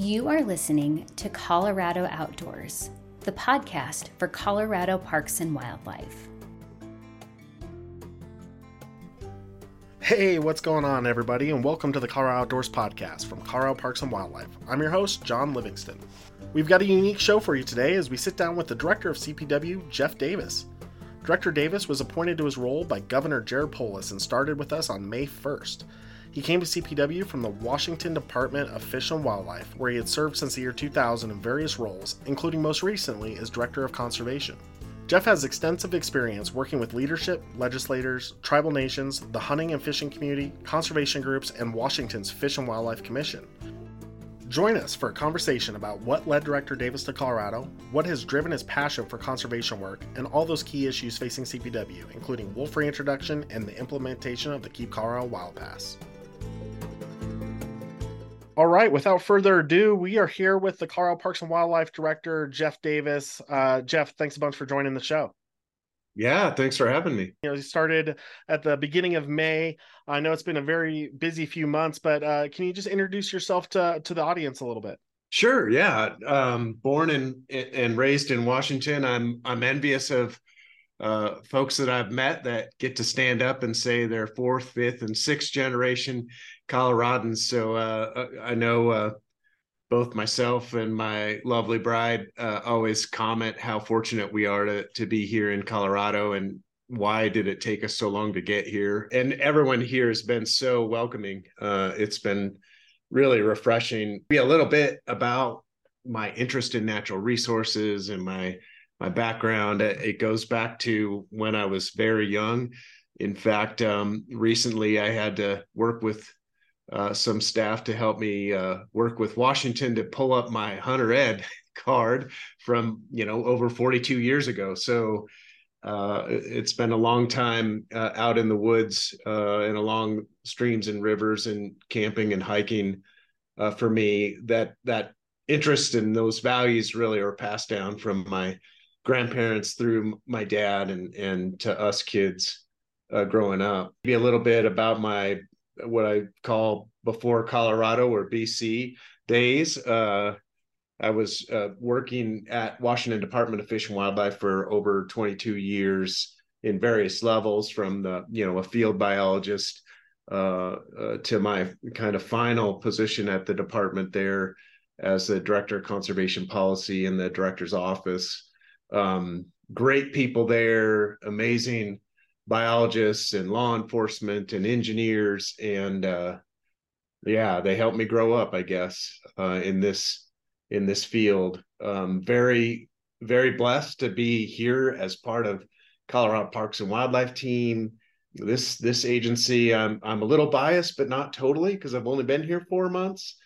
You are listening to Colorado Outdoors, the podcast for Colorado Parks and Wildlife. Hey, what's going on, everybody, and welcome to the Colorado Outdoors podcast from Colorado Parks and Wildlife. I'm your host, John Livingston. We've got a unique show for you today as we sit down with the director of CPW, Jeff Davis. Director Davis was appointed to his role by Governor Jared Polis and started with us on May 1st. He came to CPW from the Washington Department of Fish and Wildlife, where he had served since the year 2000 in various roles, including most recently as Director of Conservation. Jeff has extensive experience working with leadership, legislators, tribal nations, the hunting and fishing community, conservation groups, and Washington's Fish and Wildlife Commission. Join us for a conversation about what led Director Davis to Colorado, what has driven his passion for conservation work, and all those key issues facing CPW, including wolf reintroduction and the implementation of the Keep Colorado Wild Pass. All right, without further ado, we are here with the Colorado Parks and Wildlife Director, Jeff Davis. Uh, Jeff, thanks a bunch for joining the show. Yeah, thanks for having me. You know, you started at the beginning of May. I know it's been a very busy few months, but uh, can you just introduce yourself to to the audience a little bit? Sure. Yeah. Um, born and and raised in Washington, I'm I'm envious of uh, folks that I've met that get to stand up and say they're fourth, fifth, and sixth generation Coloradans. So uh, uh, I know uh, both myself and my lovely bride uh, always comment how fortunate we are to to be here in Colorado and why did it take us so long to get here? And everyone here has been so welcoming. Uh, it's been really refreshing. Be a little bit about my interest in natural resources and my my background. It goes back to when I was very young. In fact, um, recently I had to work with uh, some staff to help me uh, work with Washington to pull up my Hunter Ed card from you know over 42 years ago. So uh, it's been a long time uh, out in the woods uh, and along streams and rivers and camping and hiking uh, for me. That that interest in those values really are passed down from my grandparents through my dad and and to us kids growing up. Maybe a little bit about my what I call before Colorado or BC days. Uh, I was uh, working at Washington Department of Fish and Wildlife for over 22 years in various levels, from the you know a field biologist uh, uh to my kind of final position at the department there as the director of conservation policy in the director's office. Um, great people there, amazing biologists and law enforcement and engineers. And uh, yeah they helped me grow up i guess uh, in this in this field. Um, very very blessed to be here as part of colorado parks and wildlife team. This this agency i'm i'm a little biased but not totally because i've only been here four months.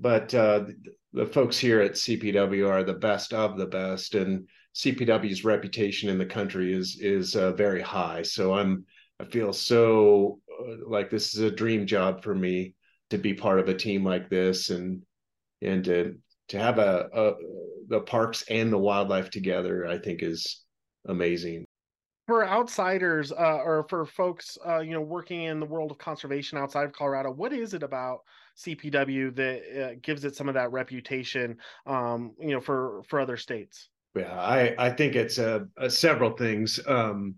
But uh, the, folks here at cpw are the best of the best. And CPW's reputation in the country is is uh, very high. So I'm I feel so uh, like this is a dream job for me to be part of a team like this and and to to have a, a the parks and the wildlife together. I think is amazing. For outsiders uh, or for folks, uh, you know, working in the world of conservation outside of Colorado, what is it about CPW that uh, gives it some of that reputation, um, you know, for for other states? Yeah, I I think it's a, a several things. Um,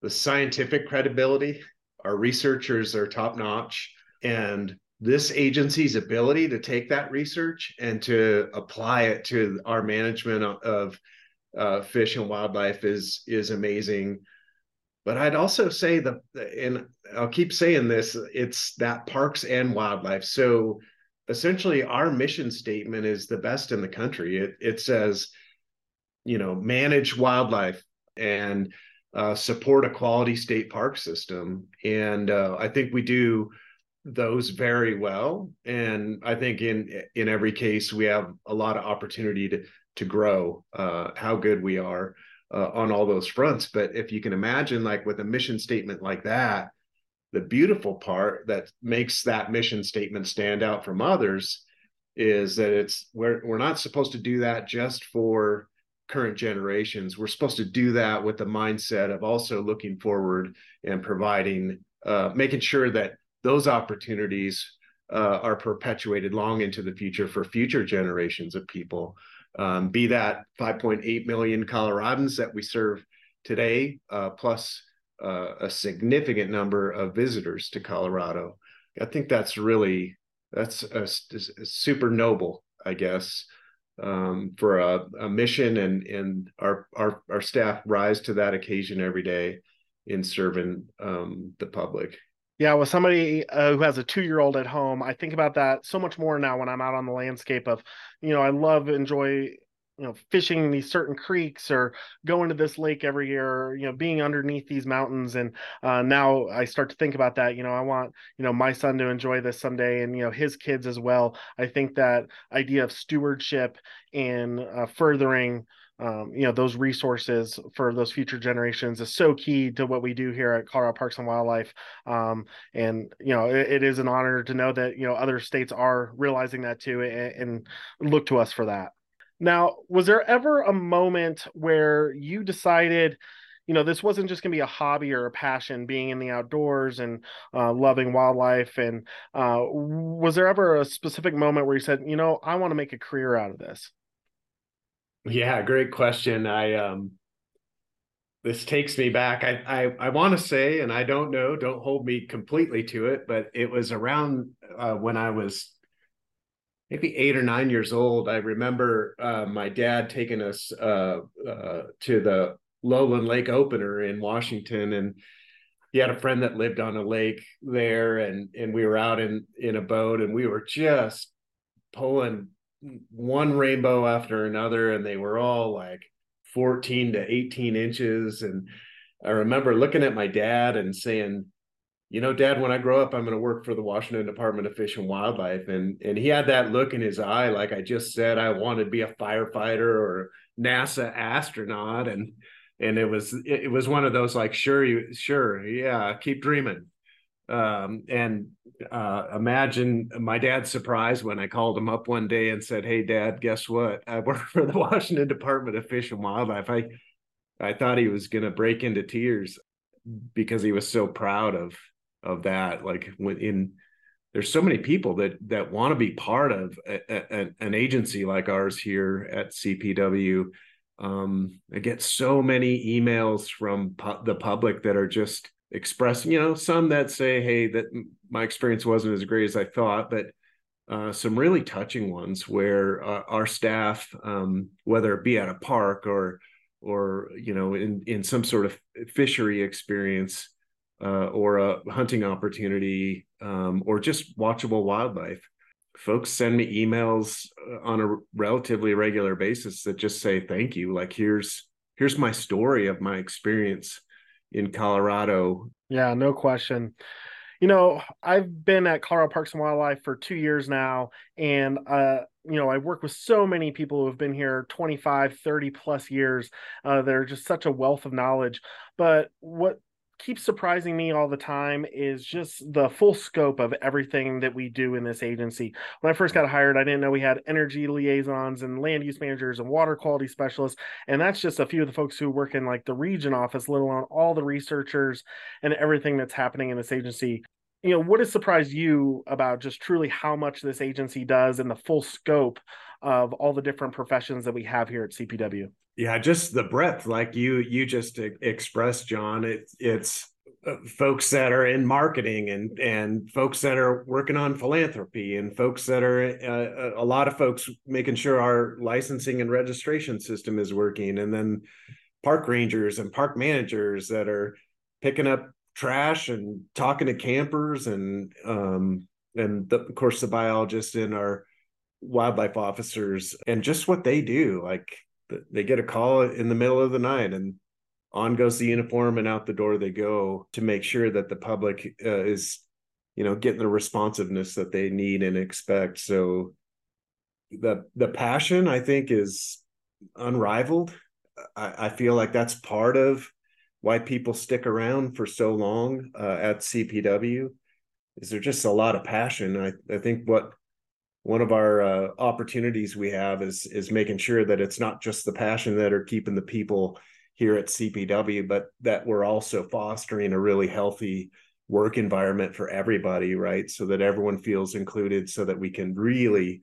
the scientific credibility, our researchers are top notch, and this agency's ability to take that research and to apply it to our management of, of uh, fish and wildlife is is amazing. But I'd also say the and I'll keep saying this, it's that parks and wildlife. So essentially, our mission statement is the best in the country. It it says you know manage wildlife and uh, support a quality state park system. And uh, i think we do those very well. And i think in in every case we have a lot of opportunity to to grow uh, how good we are uh, on all those fronts. But if you can imagine like with a mission statement like that the beautiful part that makes that mission statement stand out from others is that it's we're we're not supposed to do that just for current generations. We're supposed to do that with the mindset of also looking forward and providing, uh, making sure that those opportunities uh, are perpetuated long into the future for future generations of people. Um, be that 5.8 million Coloradans that we serve today, uh, plus uh, a significant number of visitors to Colorado. I think that's really that's a, a super noble, I guess, um, for a, a, mission, and and our our our staff rise to that occasion every day in serving um, the public. Yeah, with somebody uh, who has a two-year-old at home, I think about that so much more now when I'm out on the landscape. Of, you know, I love enjoy you know fishing these certain creeks or going to this lake every year or, you know being underneath these mountains. And uh, now i start to think about that you know i want you know my son to enjoy this someday and you know his kids as well. I think that idea of stewardship and uh, furthering um, you know those resources for those future generations is so key to what we do here at colorado parks and wildlife. Um, and you know it, it is an honor to know that you know other states are realizing that too and, and look to us for that now, was there ever a moment where you decided, you know, this wasn't just going to be a hobby or a passion, being in the outdoors and uh, loving wildlife? And uh, was there ever a specific moment where you said, you know, I want to make a career out of this? Yeah, great question. I um, this takes me back. I I, I want to say, and I don't know, don't hold me completely to it, but it was around uh, when I was maybe eight or nine years old, I remember uh, my dad taking us uh, uh, to the Lowland Lake opener in Washington, and he had a friend that lived on a lake there, and and we were out in in a boat, and we were just pulling one rainbow after another, and they were all like 14 to 18 inches, and I remember looking at my dad and saying, you know, Dad, when I grow up, I'm going to work for the Washington Department of Fish and Wildlife. And and he had that look in his eye, like I just said, I wanted to be a firefighter or NASA astronaut. And and it was it, was one of those like, sure, you sure, yeah, keep dreaming. Um, and uh, imagine my dad's surprise when I called him up one day and said, "Hey, Dad, guess what? I work for the Washington Department of Fish and Wildlife." I I thought he was going to break into tears because he was so proud of of that like when in there's so many people that that want to be part of a, a, an agency like ours here at CPW. Um, I get so many emails from pu- the public that are just expressing, you know, some that say, "Hey, that my experience wasn't as great as I thought," but uh, some really touching ones where uh, our staff, um, whether it be at a park or or you know in in some sort of fishery experience, uh, or a hunting opportunity um, or just watchable wildlife. Folks send me emails uh, on a relatively regular basis that just say thank you. Like here's here's my story of my experience in Colorado. Yeah, no question. You know, I've been at Colorado Parks and Wildlife for two years now, and uh, you know, I work with so many people who have been here 25, 30 plus years. Uh, they're just such a wealth of knowledge. But what keeps surprising me all the time is just the full scope of everything that we do in this agency. When I first got hired, I didn't know we had energy liaisons and land use managers and water quality specialists. And that's just a few of the folks who work in like the region office, let alone all the researchers and everything that's happening in this agency. You know, what has surprised you about just truly how much this agency does and the full scope of all the different professions that we have here at CPW? yeah just the breadth like you you just expressed john it, it's uh, folks that are in marketing and and folks that are working on philanthropy and folks that are uh, a lot of folks making sure our licensing and registration system is working and then park rangers and park managers that are picking up trash and talking to campers and um and the, of course the biologists in our wildlife officers and just what they do like they get a call in the middle of the night and on goes the uniform and out the door they go to make sure that the public uh, is you know getting the responsiveness that they need and expect. So the the passion i think is unrivaled. I, I feel like that's part of why people stick around for so long uh, at cpw is there just a lot of passion. I, I think what one of our uh, opportunities we have is is making sure that it's not just the passion that are keeping the people here at CPW, but that we're also fostering a really healthy work environment for everybody, right? So that everyone feels included, so that we can really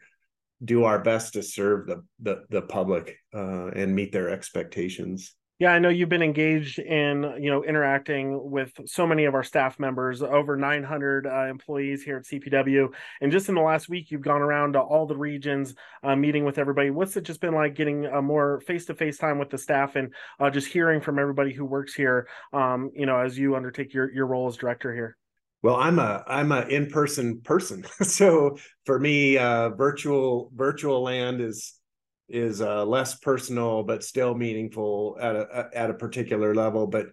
do our best to serve the the, the public uh, and meet their expectations. Yeah, I know you've been engaged in, you know, interacting with so many of our staff members, over 900 uh, employees here at CPW. And just in the last week, you've gone around to all the regions, uh, meeting with everybody. What's it just been like getting a more face-to-face time with the staff and uh, just hearing from everybody who works here, um, you know, as you undertake your, your role as director here? Well, I'm a I'm a in-person person, so for me, uh, virtual virtual land is is uh, less personal but still meaningful at a at a particular level but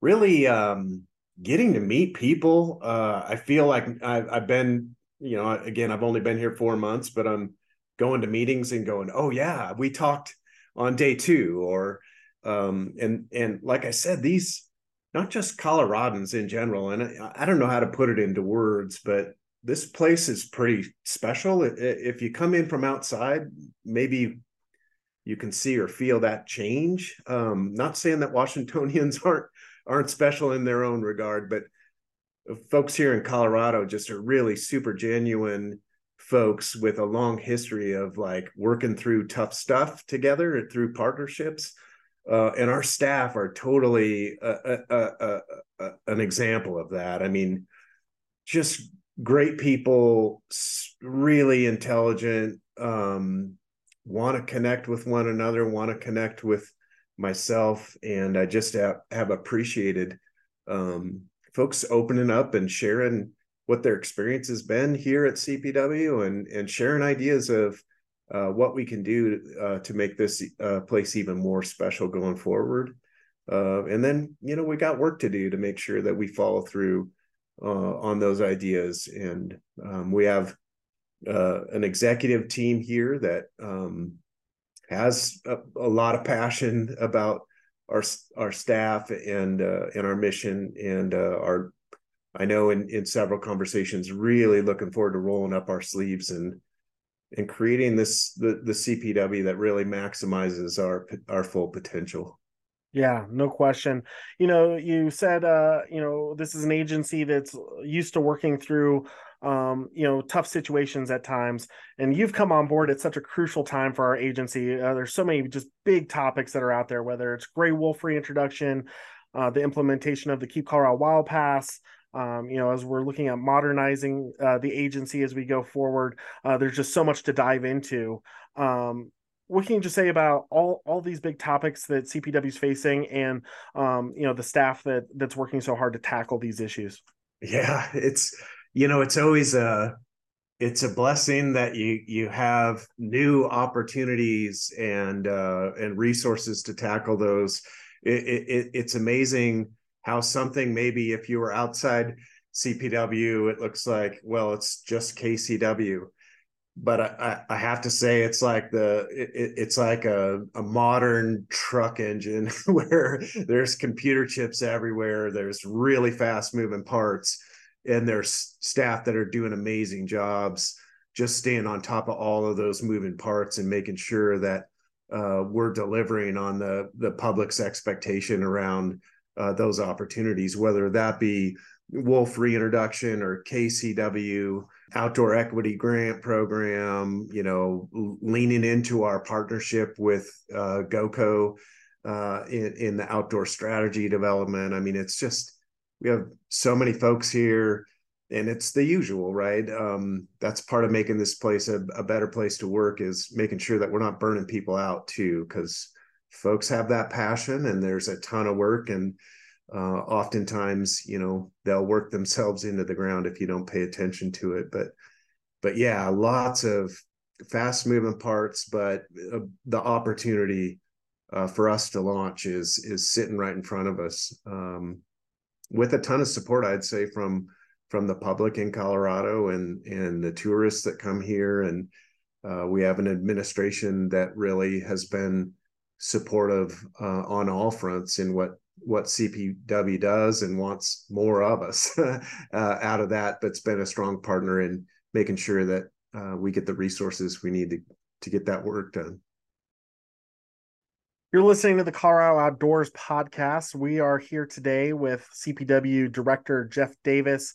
really um, getting to meet people uh, i feel like I've, I've been you know again i've only been here four months but i'm going to meetings and going oh yeah we talked on day two or um, and and like i said these not just coloradans in general and I, I don't know how to put it into words but this place is pretty special. If you come in from outside, maybe you can see or feel that change. Um, not saying that Washingtonians aren't aren't special in their own regard, but folks here in Colorado just are really super genuine folks with a long history of like working through tough stuff together through partnerships. Uh, and our staff are totally a, a, a, an example of that. I mean, just great people, really intelligent, um, want to connect with one another, want to connect with myself, and I just have, have appreciated um, folks opening up and sharing what their experience has been here at CPW and and sharing ideas of uh, what we can do uh, to make this uh, place even more special going forward. Uh, and then you know we got work to do to make sure that we follow through uh, on those ideas. And um, we have uh, an executive team here that um, has a, a, lot of passion about our our staff and uh, and our mission and uh, our I know in in several conversations really looking forward to rolling up our sleeves and and creating this the the CPW that really maximizes our our full potential. Yeah, no question. You know, you said uh, you know, this is an agency that's used to working through um, you know, tough situations at times. And you've come on board at such a crucial time for our agency. Uh, there's so many just big topics that are out there, whether it's gray wolf reintroduction, uh, the implementation of the Keep Colorado Wild Pass. Um, you know, as we're looking at modernizing uh, the agency as we go forward, uh, there's just so much to dive into. Um, what can you just say about all all these big topics that CPW is facing, and um, you know the staff that that's working so hard to tackle these issues? Yeah, it's you know it's always a it's a blessing that you you have new opportunities and uh, and resources to tackle those. It, it, it's amazing how something maybe if you were outside CPW, it looks like well, it's just KCW but I, I have to say it's like the it, it's like a, a modern truck engine where there's computer chips everywhere there's really fast moving parts and there's staff that are doing amazing jobs just staying on top of all of those moving parts and making sure that uh, we're delivering on the the public's expectation around uh, those opportunities whether that be wolf reintroduction or kcw outdoor equity grant program, you know, leaning into our partnership with uh, GOCO uh, in, in the outdoor strategy development. I mean, it's just, we have so many folks here and it's the usual, right? Um, that's part of making this place a, a better place to work is making sure that we're not burning people out too, because folks have that passion and there's a ton of work and uh, oftentimes you know they'll work themselves into the ground if you don't pay attention to it but but yeah lots of fast moving parts but uh, the opportunity uh, for us to launch is is sitting right in front of us um, with a ton of support i'd say from from the public in colorado and and the tourists that come here. And uh, we have an administration that really has been supportive uh, on all fronts in what what CPW does and wants more of us uh, out of that, but's been a strong partner in making sure that uh, we get the resources we need to to get that work done. You're listening to the Colorado Outdoors podcast. We are here today with CPW Director Jeff Davis.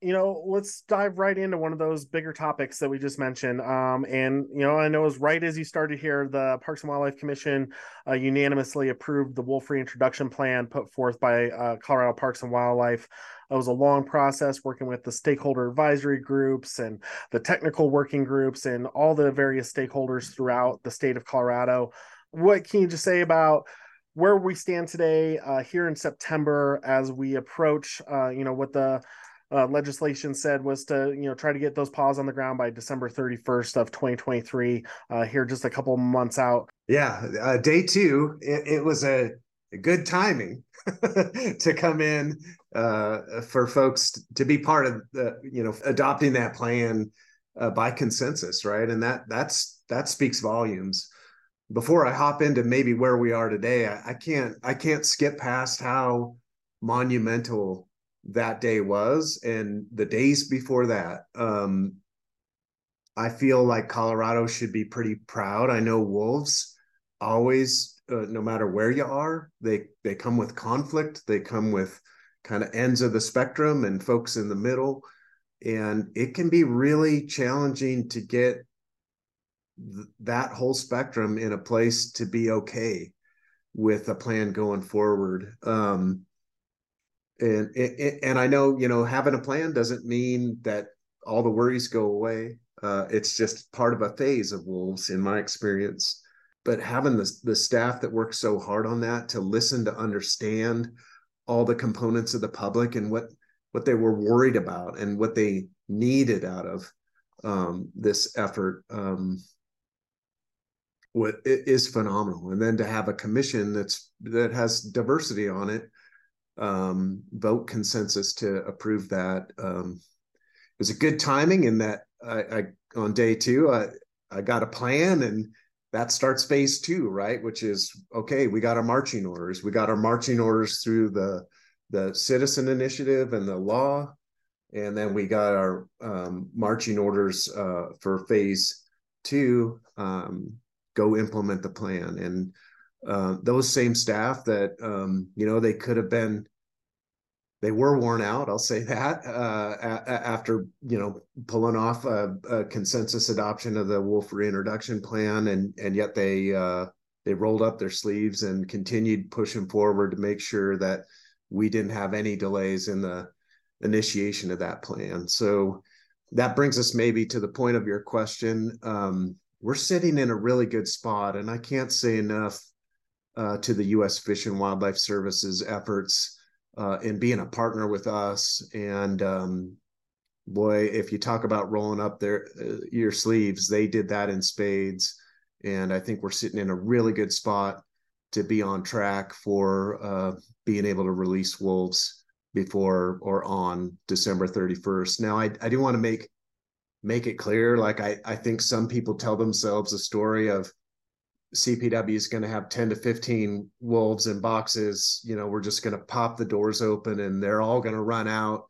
You know, let's dive right into one of those bigger topics that we just mentioned. Um, and you know, I know as right as you started here, the Parks and Wildlife Commission uh, unanimously approved the wolf reintroduction plan put forth by uh, Colorado Parks and Wildlife. It was a long process working with the stakeholder advisory groups and the technical working groups and all the various stakeholders throughout the state of Colorado what can you just say about where we stand today uh, here in September as we approach, uh, you know, what the uh, legislation said was to, you know, try to get those paws on the ground by December 31st of 2023. Uh, here, just a couple months out. Yeah, uh, day two, it, it was a, a, good timing to come in uh, for folks to be part of the, you know, adopting that plan by consensus, right? And that that's that speaks volumes before I hop into maybe where we are today, I, I, can't I can't skip past how monumental that day was and the days before that. Um, I feel like Colorado should be pretty proud. I know wolves always, uh, no matter where you are, they they come with conflict. They come with kind of ends of the spectrum and folks in the middle, and it can be really challenging to get that whole spectrum in a place to be okay with a plan going forward. Um, and and I know you know having a plan doesn't mean that all the worries go away. Uh, it's just part of a phase of wolves, in my experience. But having the the staff that works so hard on that to listen to understand all the components of the public and what what they were worried about and what they needed out of um, this effort um, what is phenomenal and then to have a commission that's that has diversity on it um, vote consensus to approve that. Um, it was a good timing in that I, I on day two I, I got a plan and that starts phase two right? Which is okay we got our marching orders. We got our marching orders through the the citizen initiative and the law. And then we got our um, marching orders uh, for phase two um, go implement the plan. And uh, those same staff that um, you know they could have been they were worn out i'll say that uh, a- after you know pulling off a, a, consensus adoption of the wolf reintroduction plan and and yet they uh, they rolled up their sleeves and continued pushing forward to make sure that we didn't have any delays in the initiation of that plan so that brings us maybe to the point of your question um, we're sitting in a really good spot. And I can't say enough uh, to the U.S. Fish and Wildlife Services efforts uh, in being a partner with us. And um, boy, if you talk about rolling up their uh, your sleeves, they did that in spades. And I think we're sitting in a really good spot to be on track for uh, being able to release wolves before or on December 31st. Now, I, I do want to make make it clear. Like I, I think some people tell themselves a story of CPW is going to have 10 to 15 wolves in boxes. You know, we're just going to pop the doors open and they're all going to run out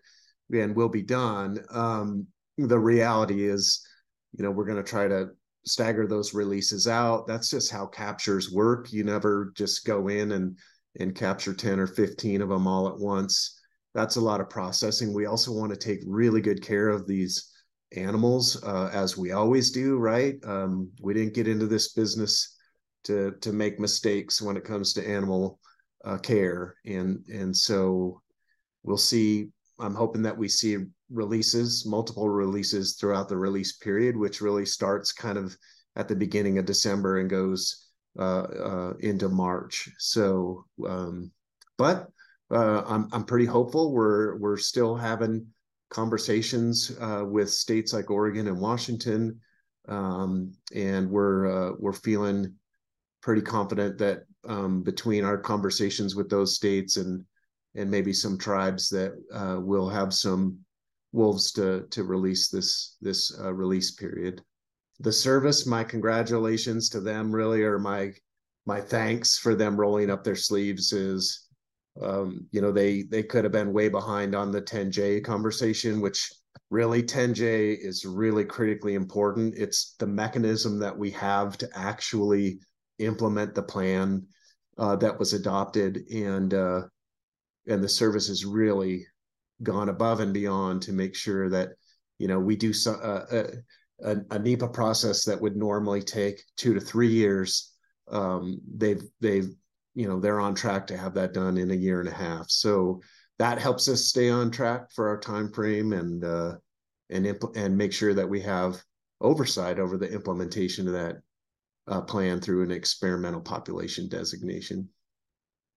and we'll be done. Um, the reality is, you know, we're going to try to stagger those releases out. That's just how captures work. You never just go in and and capture 10 or 15 of them all at once. That's a lot of processing. We also want to take really good care of these animals uh, as we always do, right? Um, we didn't get into this business to to make mistakes when it comes to animal uh, care, and and so we'll see. I'm hoping that we see releases, multiple releases throughout the release period, which really starts kind of at the beginning of December and goes uh, uh into March. So, um, but uh, I'm I'm pretty hopeful. We're we're still having conversations uh, with states like Oregon and Washington, um, and we're uh, we're feeling pretty confident that um, between our conversations with those states and and maybe some tribes that uh, will have some wolves to to release this this uh, release period. The service, my congratulations to them. Really, or my my thanks for them rolling up their sleeves is um, you know, they they could have been way behind on the 10J conversation, which really 10J is really critically important. It's the mechanism that we have to actually implement the plan uh, that was adopted, and uh, and the service has really gone above and beyond to make sure that you know we do so, uh, uh a, a, NEPA process that would normally take two to three years. Um, they've they've you know they're on track to have that done in a year and a half. So that helps us stay on track for our time frame and uh, and impl- and make sure that we have oversight over the implementation of that uh, plan through an experimental population designation.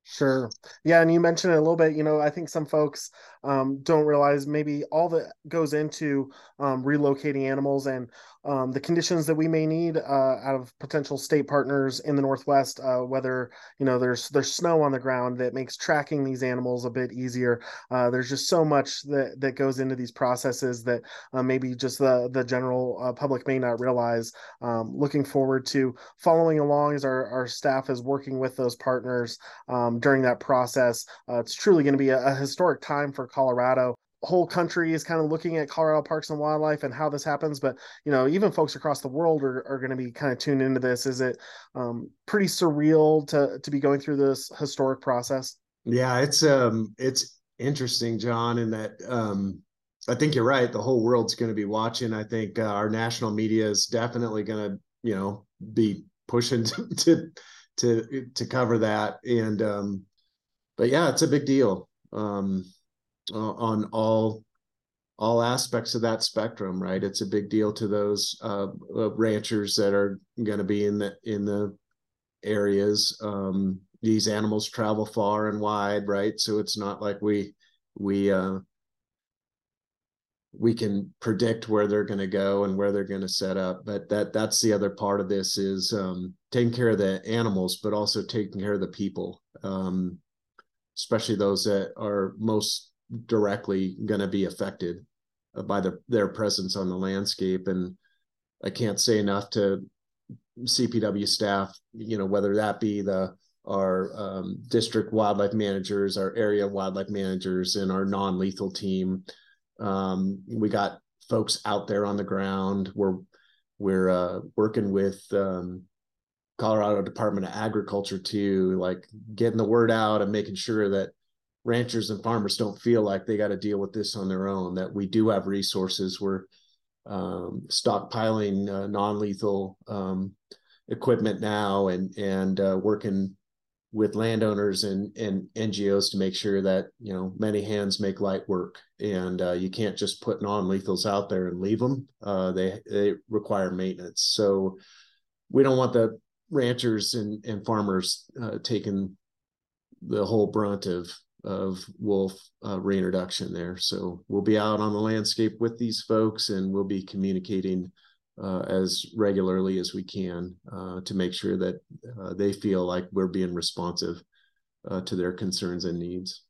Sure. Yeah, and you mentioned it a little bit. You know, I think some folks um, don't realize maybe all that goes into um, relocating animals and um, the conditions that we may need uh, out of potential state partners in the Northwest. Uh, whether you know there's there's snow on the ground that makes tracking these animals a bit easier. Uh, there's just so much that that goes into these processes that uh, maybe just the the general uh, public may not realize. Um, looking forward to following along as our our staff is working with those partners um, during that process. Uh, it's truly going to be a, a historic time for Colorado whole country is kind of looking at Colorado parks and wildlife and how this happens. But you know, even folks across the world are, are going to be kind of tuned into this. Is it um, pretty surreal to to be going through this historic process? Yeah, it's um it's interesting, John, in that um I think you're right. The whole world's going to be watching. I think uh, our national media is definitely going to you know be pushing to, to to to cover that and um but yeah it's a big deal um on all all aspects of that spectrum right? It's a big deal to those uh, uh ranchers that are going to be in the in the areas. Um these animals travel far and wide right? So it's not like we we uh we can predict where they're going to go and where they're going to set up but that that's the other part of this is um, taking care of the animals but also taking care of the people. Um, especially those that are most directly going to be affected by the, their presence on the landscape. And I can't say enough to CPW staff, you know, whether that be the our um, district wildlife managers, our area wildlife managers, and our non-lethal team. Um, we got folks out there on the ground. We're we're uh, working with um, Colorado Department of Agriculture too, like getting the word out and making sure that ranchers and farmers don't feel like they got to deal with this on their own that we do have resources. We're um, stockpiling uh, non-lethal um, equipment now and and uh, working with landowners and and NGOs to make sure that you know many hands make light work. And uh, you can't just put non-lethals out there and leave them uh, they they require maintenance. So we don't want the ranchers and, and farmers uh, taking the whole brunt of of wolf uh, reintroduction there. So we'll be out on the landscape with these folks, and we'll be communicating uh, as regularly as we can uh, to make sure that uh, they feel like we're being responsive uh, to their concerns and needs.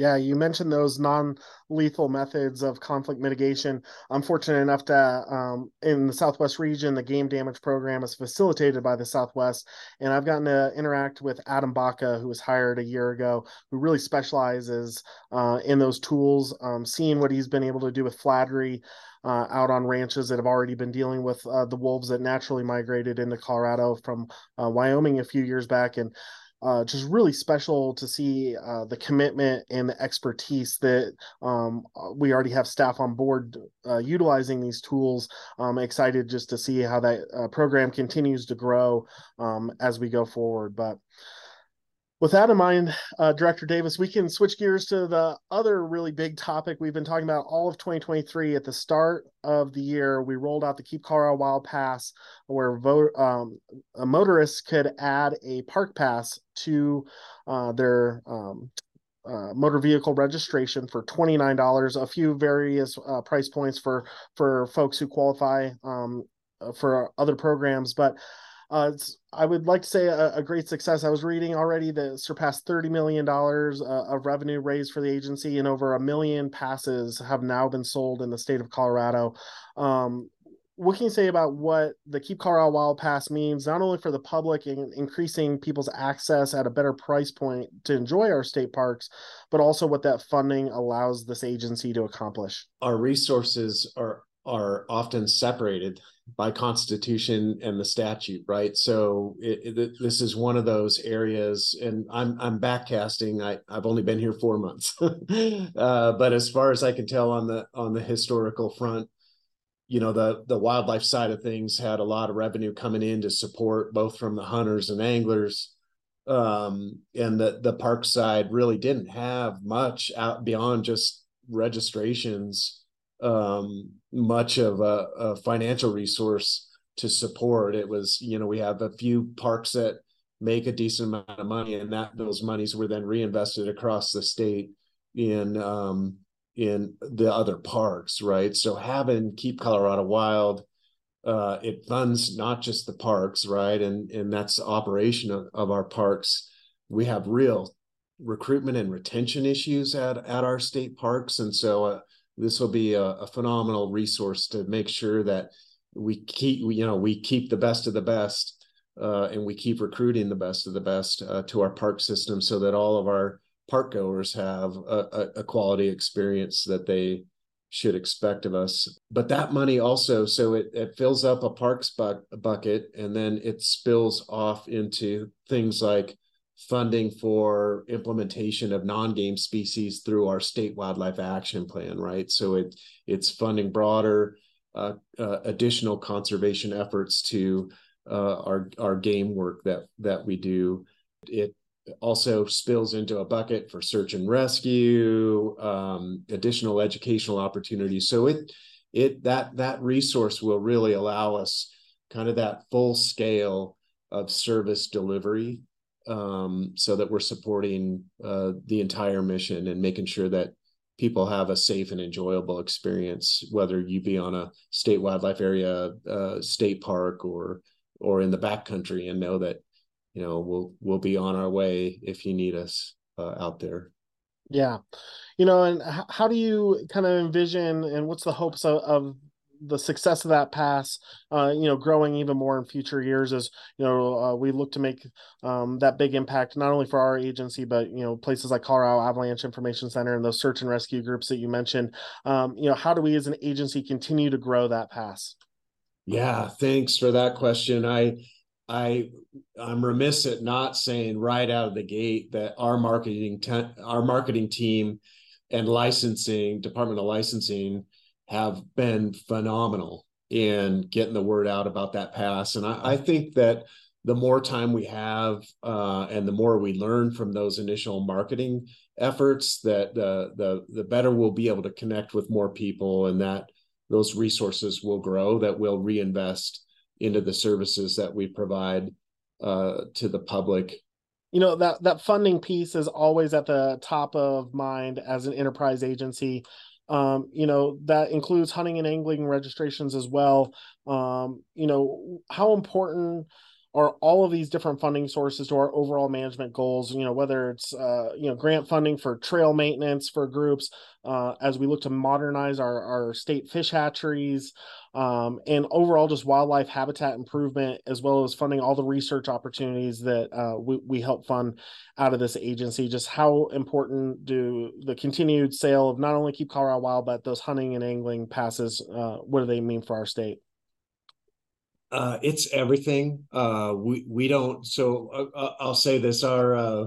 Yeah, you mentioned those non-lethal methods of conflict mitigation. I'm fortunate enough to, um, in the Southwest region, the game damage program is facilitated by the Southwest, and I've gotten to interact with Adam Baca, who was hired a year ago, who really specializes uh, in those tools. Um, seeing what he's been able to do with fladry. Uh, out on ranches that have already been dealing with uh, the wolves that naturally migrated into Colorado from uh, Wyoming a few years back, and uh, just really special to see uh, the commitment and the expertise that um, uh, we already have staff on board uh, utilizing these tools. I'm excited just to see how that uh, program continues to grow um, as we go forward. But with that in mind, uh, Director Davis, we can switch gears to the other really big topic we've been talking about all of 2023. At the start of the year, we rolled out the Keep Colorado Wild Pass, where vote, um, motorists could add a park pass to uh, their um, uh, motor vehicle registration for twenty nine dollars. A few various uh, price points for for folks who qualify um, for other programs, but uh, I would like to say a, a, great success. I was reading already that surpassed $30 million uh, of revenue raised for the agency, and over a million passes have now been sold in the state of Colorado. Um, what can you say about what the Keep Colorado Wild Pass means, not only for the public and increasing people's access at a better price point to enjoy our state parks, but also what that funding allows this agency to accomplish? Our resources are are often separated by constitution and the statute right? So it, it, this is one of those areas and i'm i'm backcasting. I i've only been here four months. Uh, but as far as i can tell on the on the historical front you know the the wildlife side of things had a lot of revenue coming in to support both from the hunters and anglers. Um, and the the park side really didn't have much out beyond just registrations. Um, much of a, a, financial resource to support. It was, you know, we have a few parks that make a decent amount of money, and that those monies were then reinvested across the state in um, in the other parks, right? So having Keep Colorado Wild, uh, it funds not just the parks, right? And and that's operation of, of our parks. We have real recruitment and retention issues at at our state parks, and so. Uh, this will be a, a phenomenal resource to make sure that we keep you know we keep the best of the best uh, and we keep recruiting the best of the best uh, to our park system so that all of our park goers have a, a, quality experience that they should expect of us. But that money also so it, it fills up a parks bu- bucket and then it spills off into things like funding for implementation of non-game species through our state wildlife action plan right? So it it's funding broader uh, uh, additional conservation efforts to uh, our our game work that that we do. It also spills into a bucket for search and rescue um, additional educational opportunities. So it it that that resource will really allow us kind of that full scale of service delivery um, so that we're supporting uh, the entire mission and making sure that people have a safe and enjoyable experience, whether you be on a state wildlife area, uh, state park, or or in the backcountry, and know that you know we'll we'll be on our way if you need us uh, out there. Yeah, you know, and how do you kind of envision, and what's the hopes of, of the success of that pass, uh, you know, growing even more in future years as you know uh, we look to make um, that big impact not only for our agency but you know places like Colorado Avalanche Information Center and those search and rescue groups that you mentioned. Um, you know, how do we as an agency continue to grow that pass? Yeah, thanks for that question. I I I'm remiss at not saying right out of the gate that our marketing te- our marketing team and licensing department of licensing have been phenomenal in getting the word out about that pass. And I, I think that the more time we have uh, and the more we learn from those initial marketing efforts, that the the the better we'll be able to connect with more people, and that those resources will grow. That we'll reinvest into the services that we provide uh, to the public. You know that that funding piece is always at the top of mind as an enterprise agency. Um, you know, that includes hunting and angling registrations as well. Um, you know, how important are all of these different funding sources to our overall management goals you know whether it's uh, you know grant funding for trail maintenance for groups uh, as we look to modernize our, our state fish hatcheries um, and overall just wildlife habitat improvement as well as funding all the research opportunities that uh, we, we help fund out of this agency. Just how important do the continued sale of not only keep colorado wild but those hunting and angling passes uh, what do they mean for our state uh, it's everything. Uh, we we don't. So uh, uh, I'll say this: our uh,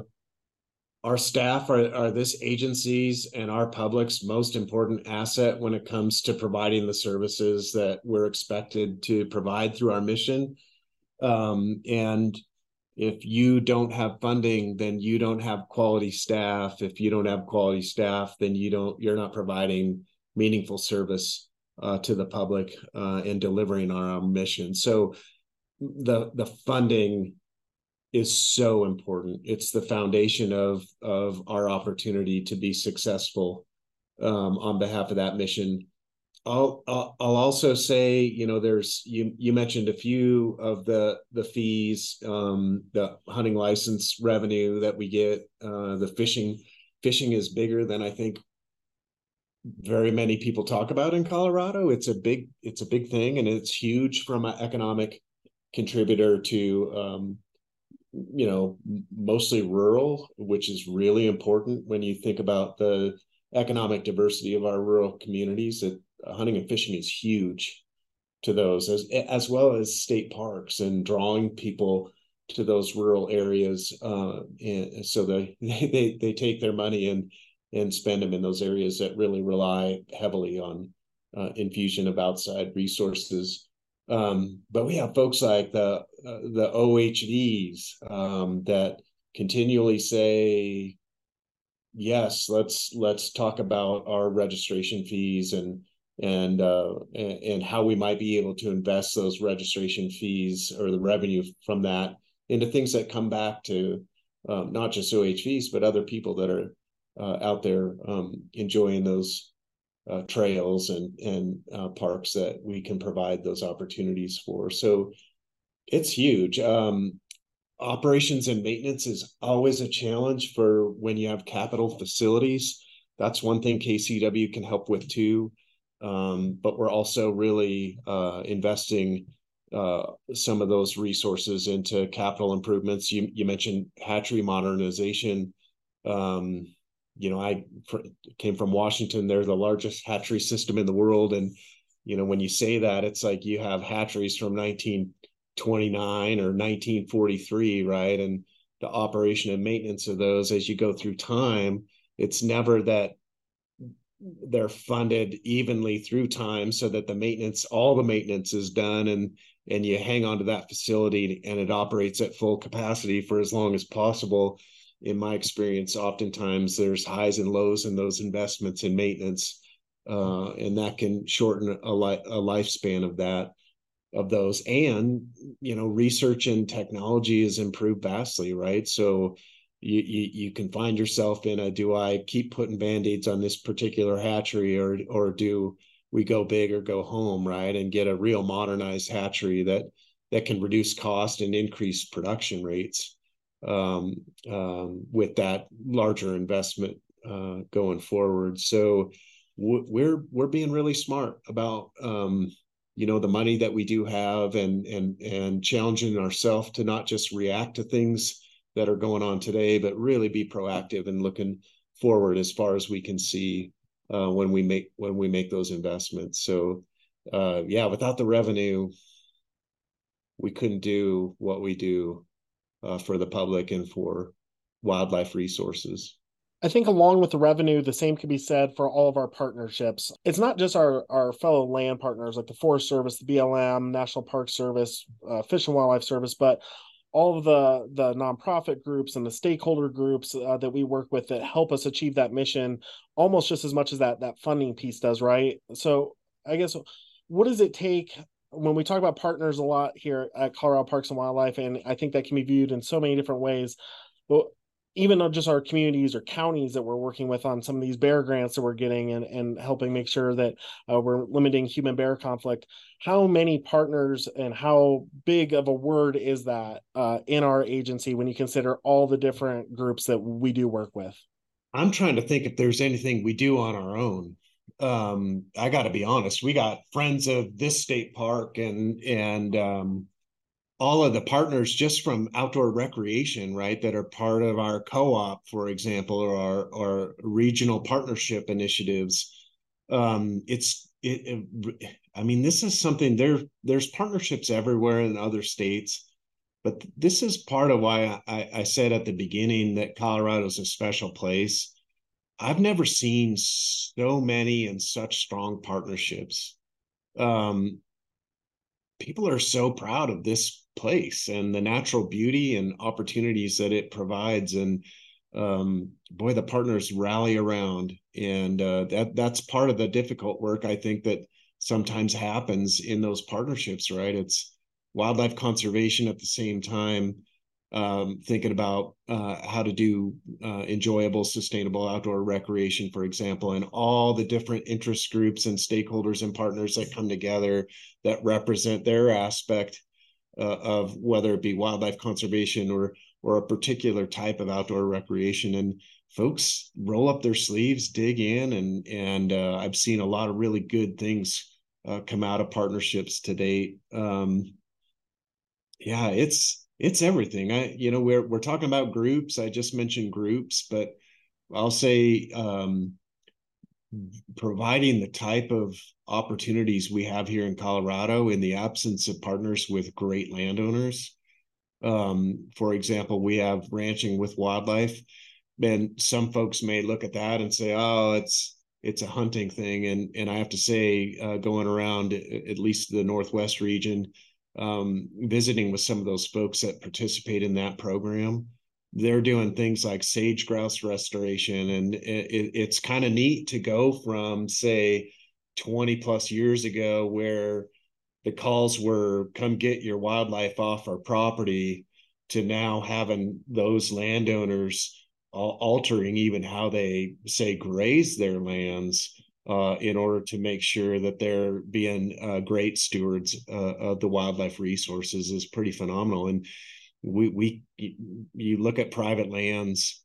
our staff are are this agency's and our public's most important asset when it comes to providing the services that we're expected to provide through our mission. Um, and if you don't have funding, then you don't have quality staff. If you don't have quality staff, then you don't. You're not providing meaningful service uh, to the public uh, and delivering our mission. So the the funding is so important. It's the foundation of of our opportunity to be successful um, on behalf of that mission. I'll, I'll I'll also say, you know, there's you you mentioned a few of the the fees, um, the hunting license revenue that we get, uh, the fishing fishing is bigger than I think very many people talk about in Colorado. It's a big it's a big thing, and it's huge from an economic contributor to um, you know mostly rural, which is really important when you think about the economic diversity of our rural communities. That hunting and fishing is huge to those as as well as state parks and drawing people to those rural areas uh, and so they, they they take their money and and spend them in those areas that really rely heavily on uh, infusion of outside resources. Um, but we have folks like the uh, the OHVs um, that continually say yes let's let's talk about our registration fees and and uh, and how we might be able to invest those registration fees or the revenue from that into things that come back to um, not just OHVs but other people that are out there um, enjoying those uh, trails and and uh, parks that we can provide those opportunities for. So it's huge. Um, operations and maintenance is always a challenge for when you have capital facilities. That's one thing KCW can help with too. Um, but we're also really uh, investing uh, some of those resources into capital improvements. You, you mentioned hatchery modernization. Um, you know, I fr- came from Washington. They're the largest hatchery system in the world. And, you know, when you say that, it's like you have hatcheries from 1929 or 1943, right? And the operation and maintenance of those as you go through time, it's never that they're funded evenly through time so that the maintenance all the maintenance is done and and you hang on to that facility and it operates at full capacity for as long as possible in my experience oftentimes there's highs and lows in those investments in maintenance uh, and that can shorten a, li- a lifespan of that of those. And you know research and technology has improved vastly right? So you, you, you can find yourself in a do I keep putting band-aids on this particular hatchery or or do we go big or go home, right? And get a real modernized hatchery that that can reduce cost and increase production rates um, um, with that larger investment uh, going forward. So we're we're being really smart about um, you know the money that we do have and and and challenging ourselves to not just react to things that are going on today, but really be proactive and looking forward as far as we can see uh, when we make when we make those investments. So uh, yeah, without the revenue, we couldn't do what we do uh, for the public and for wildlife resources. I think along with the revenue, the same could be said for all of our partnerships. It's not just our, our fellow land partners like the Forest Service, the BLM, National Park Service, uh, Fish and Wildlife Service, but all of the the nonprofit groups and the stakeholder groups uh, that we work with that help us achieve that mission almost just as much as that that funding piece does right so i guess what does it take when we talk about partners a lot here at colorado parks and wildlife and i think that can be viewed in so many different ways but even though just our communities or counties that we're working with on some of these bear grants that we're getting and, and helping make sure that uh, we're limiting human bear conflict how many partners and how big of a word is that uh, in our agency when you consider all the different groups that we do work with? I'm trying to think if there's anything we do on our own um, i got to be honest we got friends of this state park and and um, all of the partners just from outdoor recreation, right, that are part of our co-op, for example, or our, our regional partnership initiatives. Um, it's it, it, I mean, this is something there. There's partnerships everywhere in other states, but this is part of why I, I said at the beginning that Colorado is a special place. I've never seen so many and such strong partnerships. Um, people are so proud of this place and the natural beauty and opportunities that it provides. And um, boy the partners rally around and uh, that that's part of the difficult work i think that sometimes happens in those partnerships right? It's wildlife conservation at the same time um, thinking about uh, how to do uh, enjoyable, sustainable outdoor recreation, for example, and all the different interest groups and stakeholders and partners that come together that represent their aspect uh, of whether it be wildlife conservation or or a particular type of outdoor recreation. And folks roll up their sleeves, dig in, and and uh, I've seen a lot of really good things uh, come out of partnerships to date. Um, yeah, it's it's everything. I, you know, we're we're talking about groups. I just mentioned groups, but I'll say um, providing the type of opportunities we have here in Colorado in the absence of partners with great landowners. Um, for example, we have ranching with wildlife, and some folks may look at that and say, "Oh, it's it's a hunting thing." And and I have to say, uh, going around at least the Northwest region, um, visiting with some of those folks that participate in that program, they're doing things like sage grouse restoration. And it, it's kind of neat to go from say 20 plus years ago where the calls were come get your wildlife off our property to now having those landowners altering even how they say graze their lands uh, in order to make sure that they're being uh, great stewards uh, of the wildlife resources is pretty phenomenal. And we we you look at private lands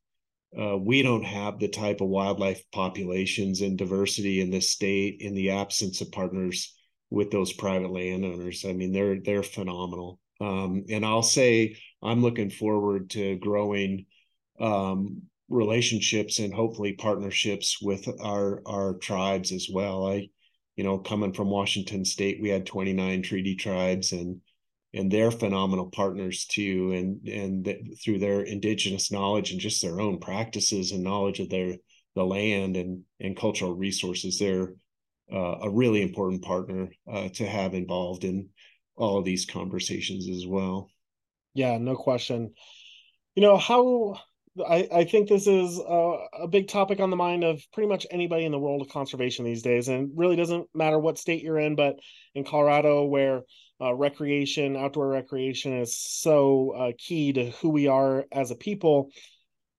uh, we don't have the type of wildlife populations and diversity in this state in the absence of partners with those private landowners. I mean they're they're phenomenal. Um, and i'll say i'm looking forward to growing um, relationships and hopefully partnerships with our our tribes as well. I you know coming from washington state we had 29 treaty tribes and and they're phenomenal partners too. And and th- through their indigenous knowledge and just their own practices and knowledge of their the land and and cultural resources they're uh, a really important partner uh, to have involved in all of these conversations as well. Yeah no question. You know how I, I think this is a, a, big topic on the mind of pretty much anybody in the world of conservation these days and really doesn't matter what state you're in but in colorado where uh, recreation, outdoor recreation is so uh, key to who we are as a people.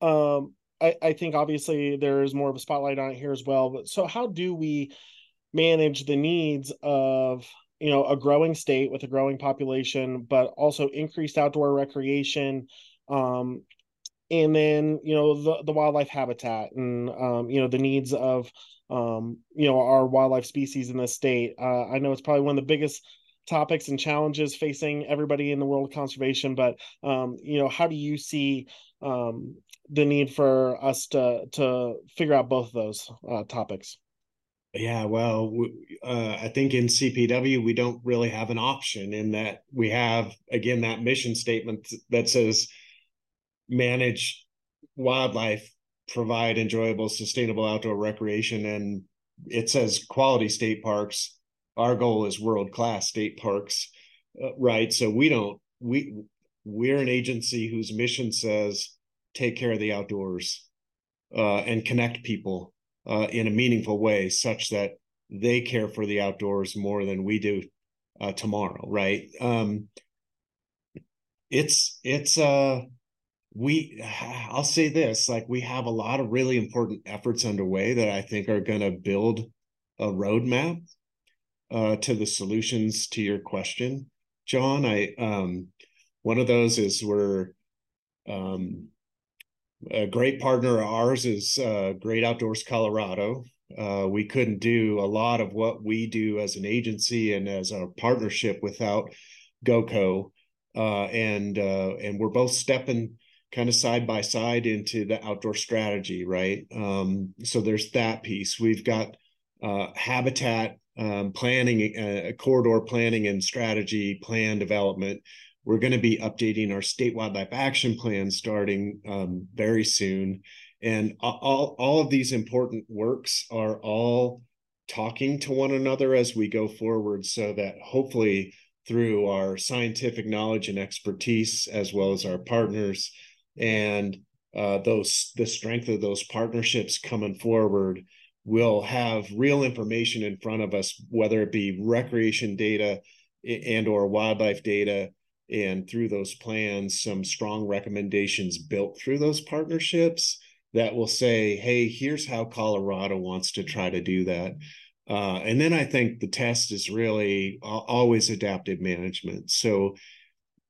Um, I, I think obviously there is more of a spotlight on it here as well. But so, how do we manage the needs of you know a growing state with a growing population, but also increased outdoor recreation, um, and then you know the the wildlife habitat and um, you know the needs of um, you know our wildlife species in the state. Uh, I know it's probably one of the biggest topics and challenges facing everybody in the world of conservation but um, you know how do you see um, the need for us to to figure out both of those uh, topics yeah well uh, i think in cpw we don't really have an option in that we have again that mission statement that says manage wildlife provide enjoyable sustainable outdoor recreation and it says quality state parks. Our goal is world class state parks uh, right? So we don't we we're an agency whose mission says take care of the outdoors uh, and connect people uh, in a meaningful way such that they care for the outdoors more than we do uh, tomorrow right? Um, it's it's uh we i'll say this like we have a lot of really important efforts underway that i think are going to build a roadmap uh, to the solutions to your question, John. I um, one of those is we're um, a great partner of ours is uh, Great Outdoors Colorado. Uh, we couldn't do a lot of what we do as an agency and as a partnership without GOCO, uh, and uh, and we're both stepping kind of side by side into the outdoor strategy, right? Um, so there's that piece. We've got uh, habitat um, planning, uh, corridor planning and strategy plan development. We're going to be updating our state wildlife action plan starting um, very soon. And all, all of these important works are all talking to one another as we go forward so that hopefully through our scientific knowledge and expertise as well as our partners and uh, those the strength of those partnerships coming forward we'll have real information in front of us whether it be recreation data and or wildlife data and through those plans some strong recommendations built through those partnerships that will say hey here's how colorado wants to try to do that. Uh, and then i think the test is really always adaptive management. So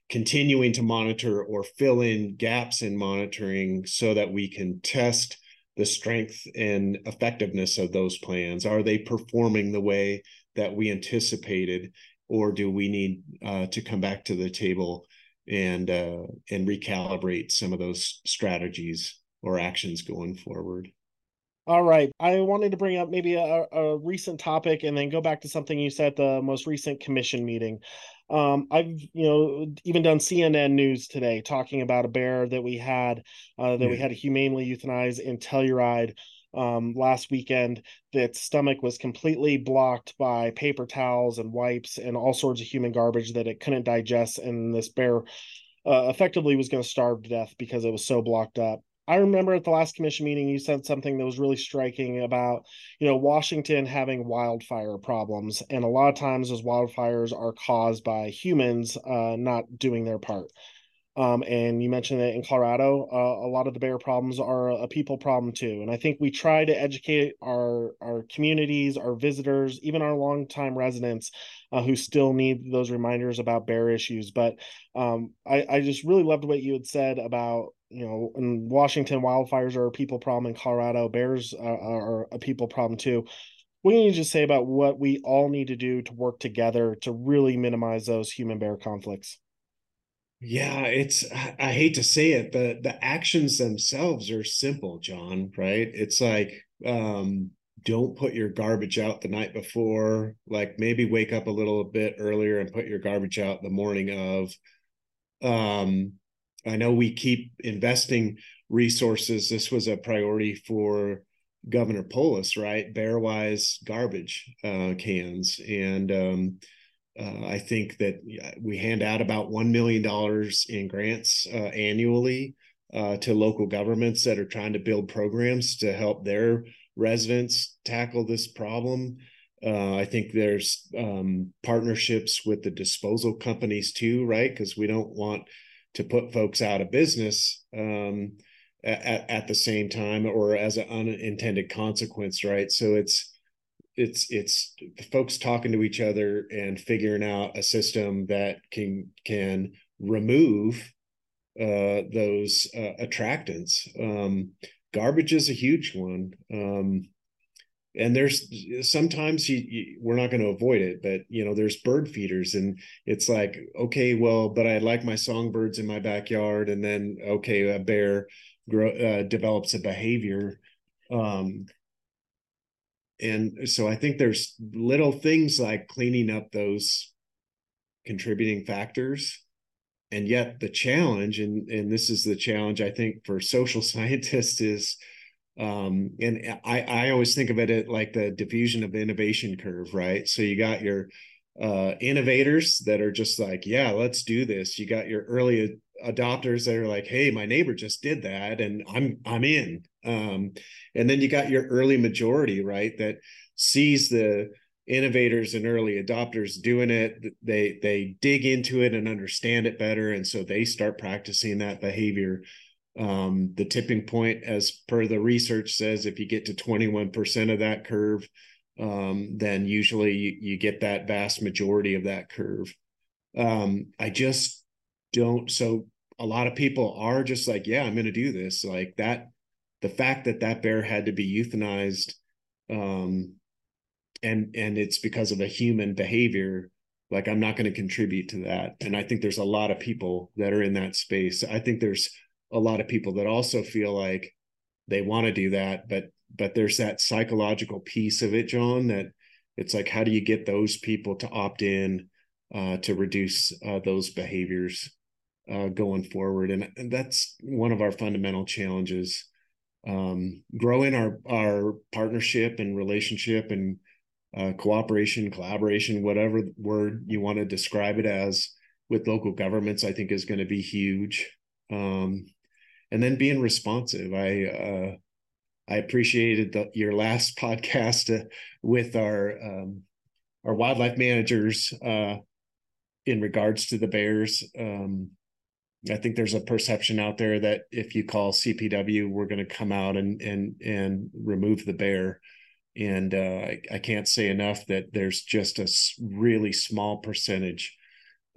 continuing to monitor or fill in gaps in monitoring so that we can test the strength and effectiveness of those plans? Are they performing the way that we anticipated, or do we need uh, to come back to the table and uh, and recalibrate some of those strategies or actions going forward? All right. I wanted to bring up maybe a, a, recent topic and then go back to something you said at the most recent commission meeting. Um, I've you know even done CNN news today talking about a bear that we had uh, that yeah. we had to humanely euthanized in Telluride um, last weekend. That stomach was completely blocked by paper towels and wipes and all sorts of human garbage that it couldn't digest, and this bear uh, effectively was going to starve to death because it was so blocked up. I remember at the last commission meeting, you said something that was really striking about, you know, Washington having wildfire problems. And a lot of times those wildfires are caused by humans uh, not doing their part. Um, and you mentioned that in Colorado, uh, a lot of the bear problems are a people problem too. And I think we try to educate our our communities, our visitors, even our longtime residents uh, who still need those reminders about bear issues. But um, I, I just really loved what you had said about you know, in Washington, wildfires are a people problem. In Colorado, bears are, are a people problem too. What can you just say about what we all need to do to work together to really minimize those human bear conflicts? Yeah, it's I hate to say it, but the actions themselves are simple, John, right? It's like um don't put your garbage out the night before, like maybe wake up a little bit earlier and put your garbage out the morning of um I know we keep investing resources. This was a priority for Governor Polis, right? Bearwise garbage uh, cans. And um, uh, I think that we hand out about $1 million in grants uh, annually uh, to local governments that are trying to build programs to help their residents tackle this problem. Uh, I think there's um, partnerships with the disposal companies too, right? Because we don't want to put folks out of business um, at, at the same time or as an unintended consequence right? So it's it's it's folks talking to each other and figuring out a system that can can remove uh, those uh, attractants. Um, garbage is a huge one. Um, and there's sometimes you, you, we're not going to avoid it but you know there's bird feeders and it's like okay well but i like my songbirds in my backyard. And then okay a bear grow, uh, develops a behavior. Um, and so i think there's little things like cleaning up those contributing factors. And yet the challenge and and this is the challenge i think for social scientists is um, and I, I always think of it like the diffusion of innovation curve, right? So you got your uh, innovators that are just like, yeah, let's do this. You got your early adopters that are like, hey, my neighbor just did that, and I'm I'm in. Um, and then you got your early majority, right? That sees the innovators and early adopters doing it they they dig into it and understand it better and so they start practicing that behavior um, the tipping point, as per the research says, if you get to 21% of that curve, um, then usually you, you, get that vast majority of that curve. Um, I just don't. So a lot of people are just like, yeah, I'm going to do this. Like that, the fact that that bear had to be euthanized, um, and and it's because of a human behavior. Like I'm not going to contribute to that. And I think there's a lot of people that are in that space. I think there's a lot of people that also feel like they want to do that but but there's that psychological piece of it john that it's like how do you get those people to opt in uh, to reduce uh, those behaviors uh, going forward? And, and, that's one of our fundamental challenges. Um, growing our our partnership and relationship and uh, cooperation collaboration whatever word you want to describe it as with local governments i think is going to be huge. Um, and then being responsive. I uh, I appreciated the, your last podcast uh, with our um, our wildlife managers uh, in regards to the bears. Um, I think there's a perception out there that if you call CPW, we're going to come out and and and remove the bear. And uh, I, I can't say enough that there's just a really small percentage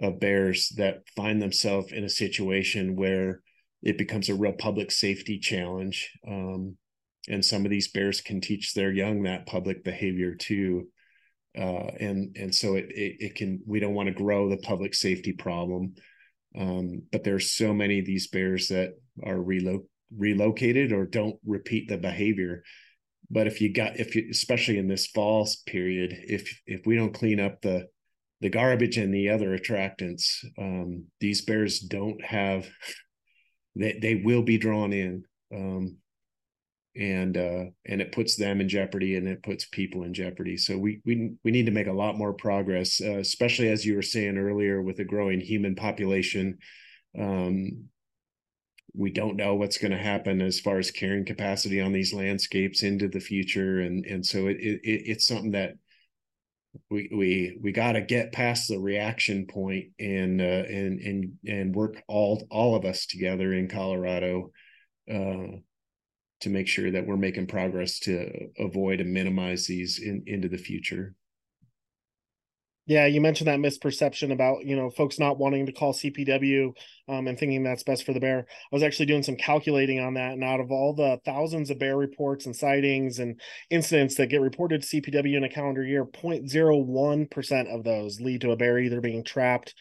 of bears that find themselves in a situation where it becomes a real public safety challenge. Um, and some of these bears can teach their young that public behavior too. Uh, and and so it, it, it can we don't want to grow the public safety problem, um, but there's so many of these bears that are relo- relocated or don't repeat the behavior. but if you got if you especially in this fall period if if we don't clean up the the garbage and the other attractants um, these bears don't have they, they will be drawn in um, and uh, and it puts them in jeopardy and it puts people in jeopardy. So we we, we need to make a lot more progress uh, especially as you were saying earlier with a growing human population. Um, we don't know what's going to happen as far as carrying capacity on these landscapes into the future and and so it, it it's something that we we we got to get past the reaction point and uh, and and and work all all of us together in Colorado uh, to make sure that we're making progress to avoid and minimize these in, into the future. Yeah, you mentioned that misperception about you know folks not wanting to call CPW um, and thinking that's best for the bear. I was actually doing some calculating on that, and out of all the thousands of bear reports and sightings and incidents that get reported to CPW in a calendar year, 0.01 percent of those lead to a bear either being trapped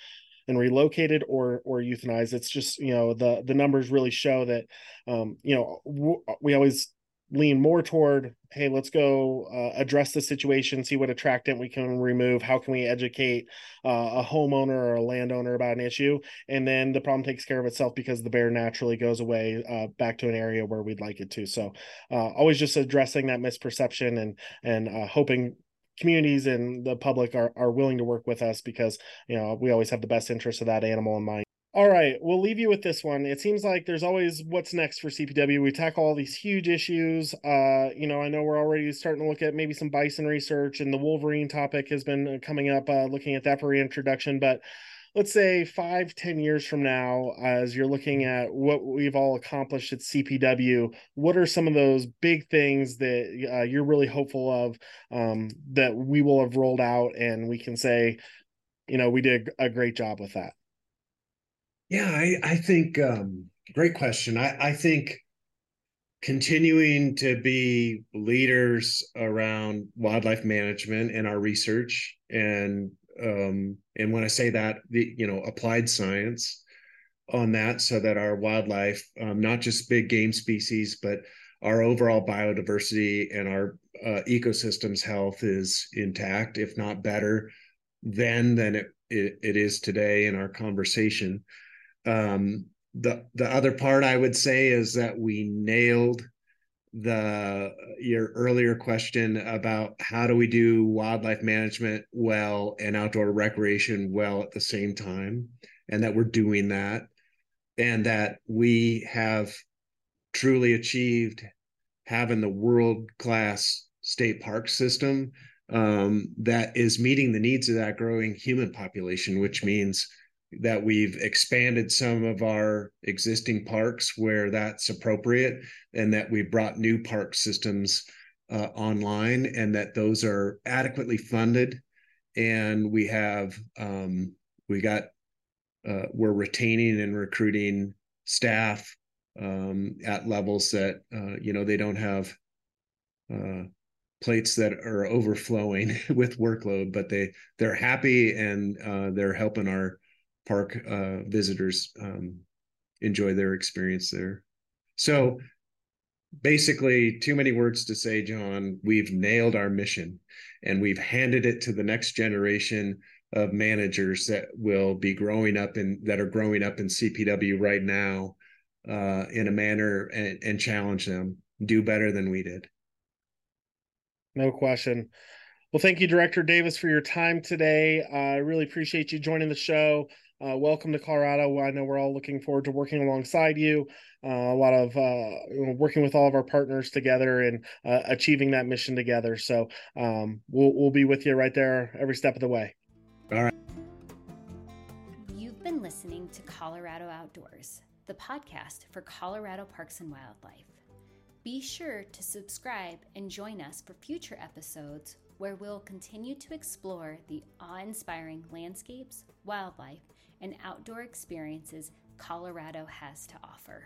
and relocated or or euthanized. It's just you know the the numbers really show that um, you know we always lean more toward hey let's go uh, address the situation see what attractant we can remove how can we educate uh, a homeowner or a landowner about an issue? And then the problem takes care of itself because the bear naturally goes away uh, back to an area where we'd like it to. So uh, always just addressing that misperception and and uh, hoping communities and the public are, are willing to work with us because you know we always have the best interest of that animal in mind all right, we'll leave you with this one. It seems like there's always what's next for CPW. We tackle all these huge issues. Uh, you know, I know we're already starting to look at maybe some bison research, and the Wolverine topic has been uh, coming up, uh, looking at that for reintroduction. But let's say five, ten years from now, as you're looking at what we've all accomplished at CPW, what are some of those big things that uh, you're really hopeful of um, that we will have rolled out, and we can say, you know, we did a great job with that. Yeah, I, I think um, great question. I, I think continuing to be leaders around wildlife management and our research and um, and when I say that, the you know applied science on that, so that our wildlife, um, not just big game species, but our overall biodiversity and our uh, ecosystems health is intact, if not better, then than it, it, it is today in our conversation. Um, the the other part I would say is that we nailed the your earlier question about how do we do wildlife management well and outdoor recreation well at the same time and that we're doing that and that we have truly achieved having the world class state park system um, that is meeting the needs of that growing human population which means that we've expanded some of our existing parks where that's appropriate and that we've brought new park systems uh, online and that those are adequately funded. And we have um, we got uh, we're retaining and recruiting staff um, at levels that uh, you know they don't have uh, plates that are overflowing with workload but they they're happy and uh, they're helping our park uh, visitors um, enjoy their experience there. So basically, too many words to say, John. We've nailed our mission and we've handed it to the next generation of managers that will be growing up in that are growing up in CPW right now uh, in a manner and, and challenge them do better than we did. No question. Well, thank you, Director Davis, for your time today. Uh, I really appreciate you joining the show. Uh, welcome to Colorado. I know we're all looking forward to working alongside you. Uh, a lot of uh, working with all of our partners together and uh, achieving that mission together. So um, we'll we'll be with you right there every step of the way. All right. You've been listening to Colorado Outdoors, the podcast for Colorado Parks and Wildlife. Be sure to subscribe and join us for future episodes where we'll continue to explore the awe inspiring landscapes, wildlife, and outdoor experiences Colorado has to offer.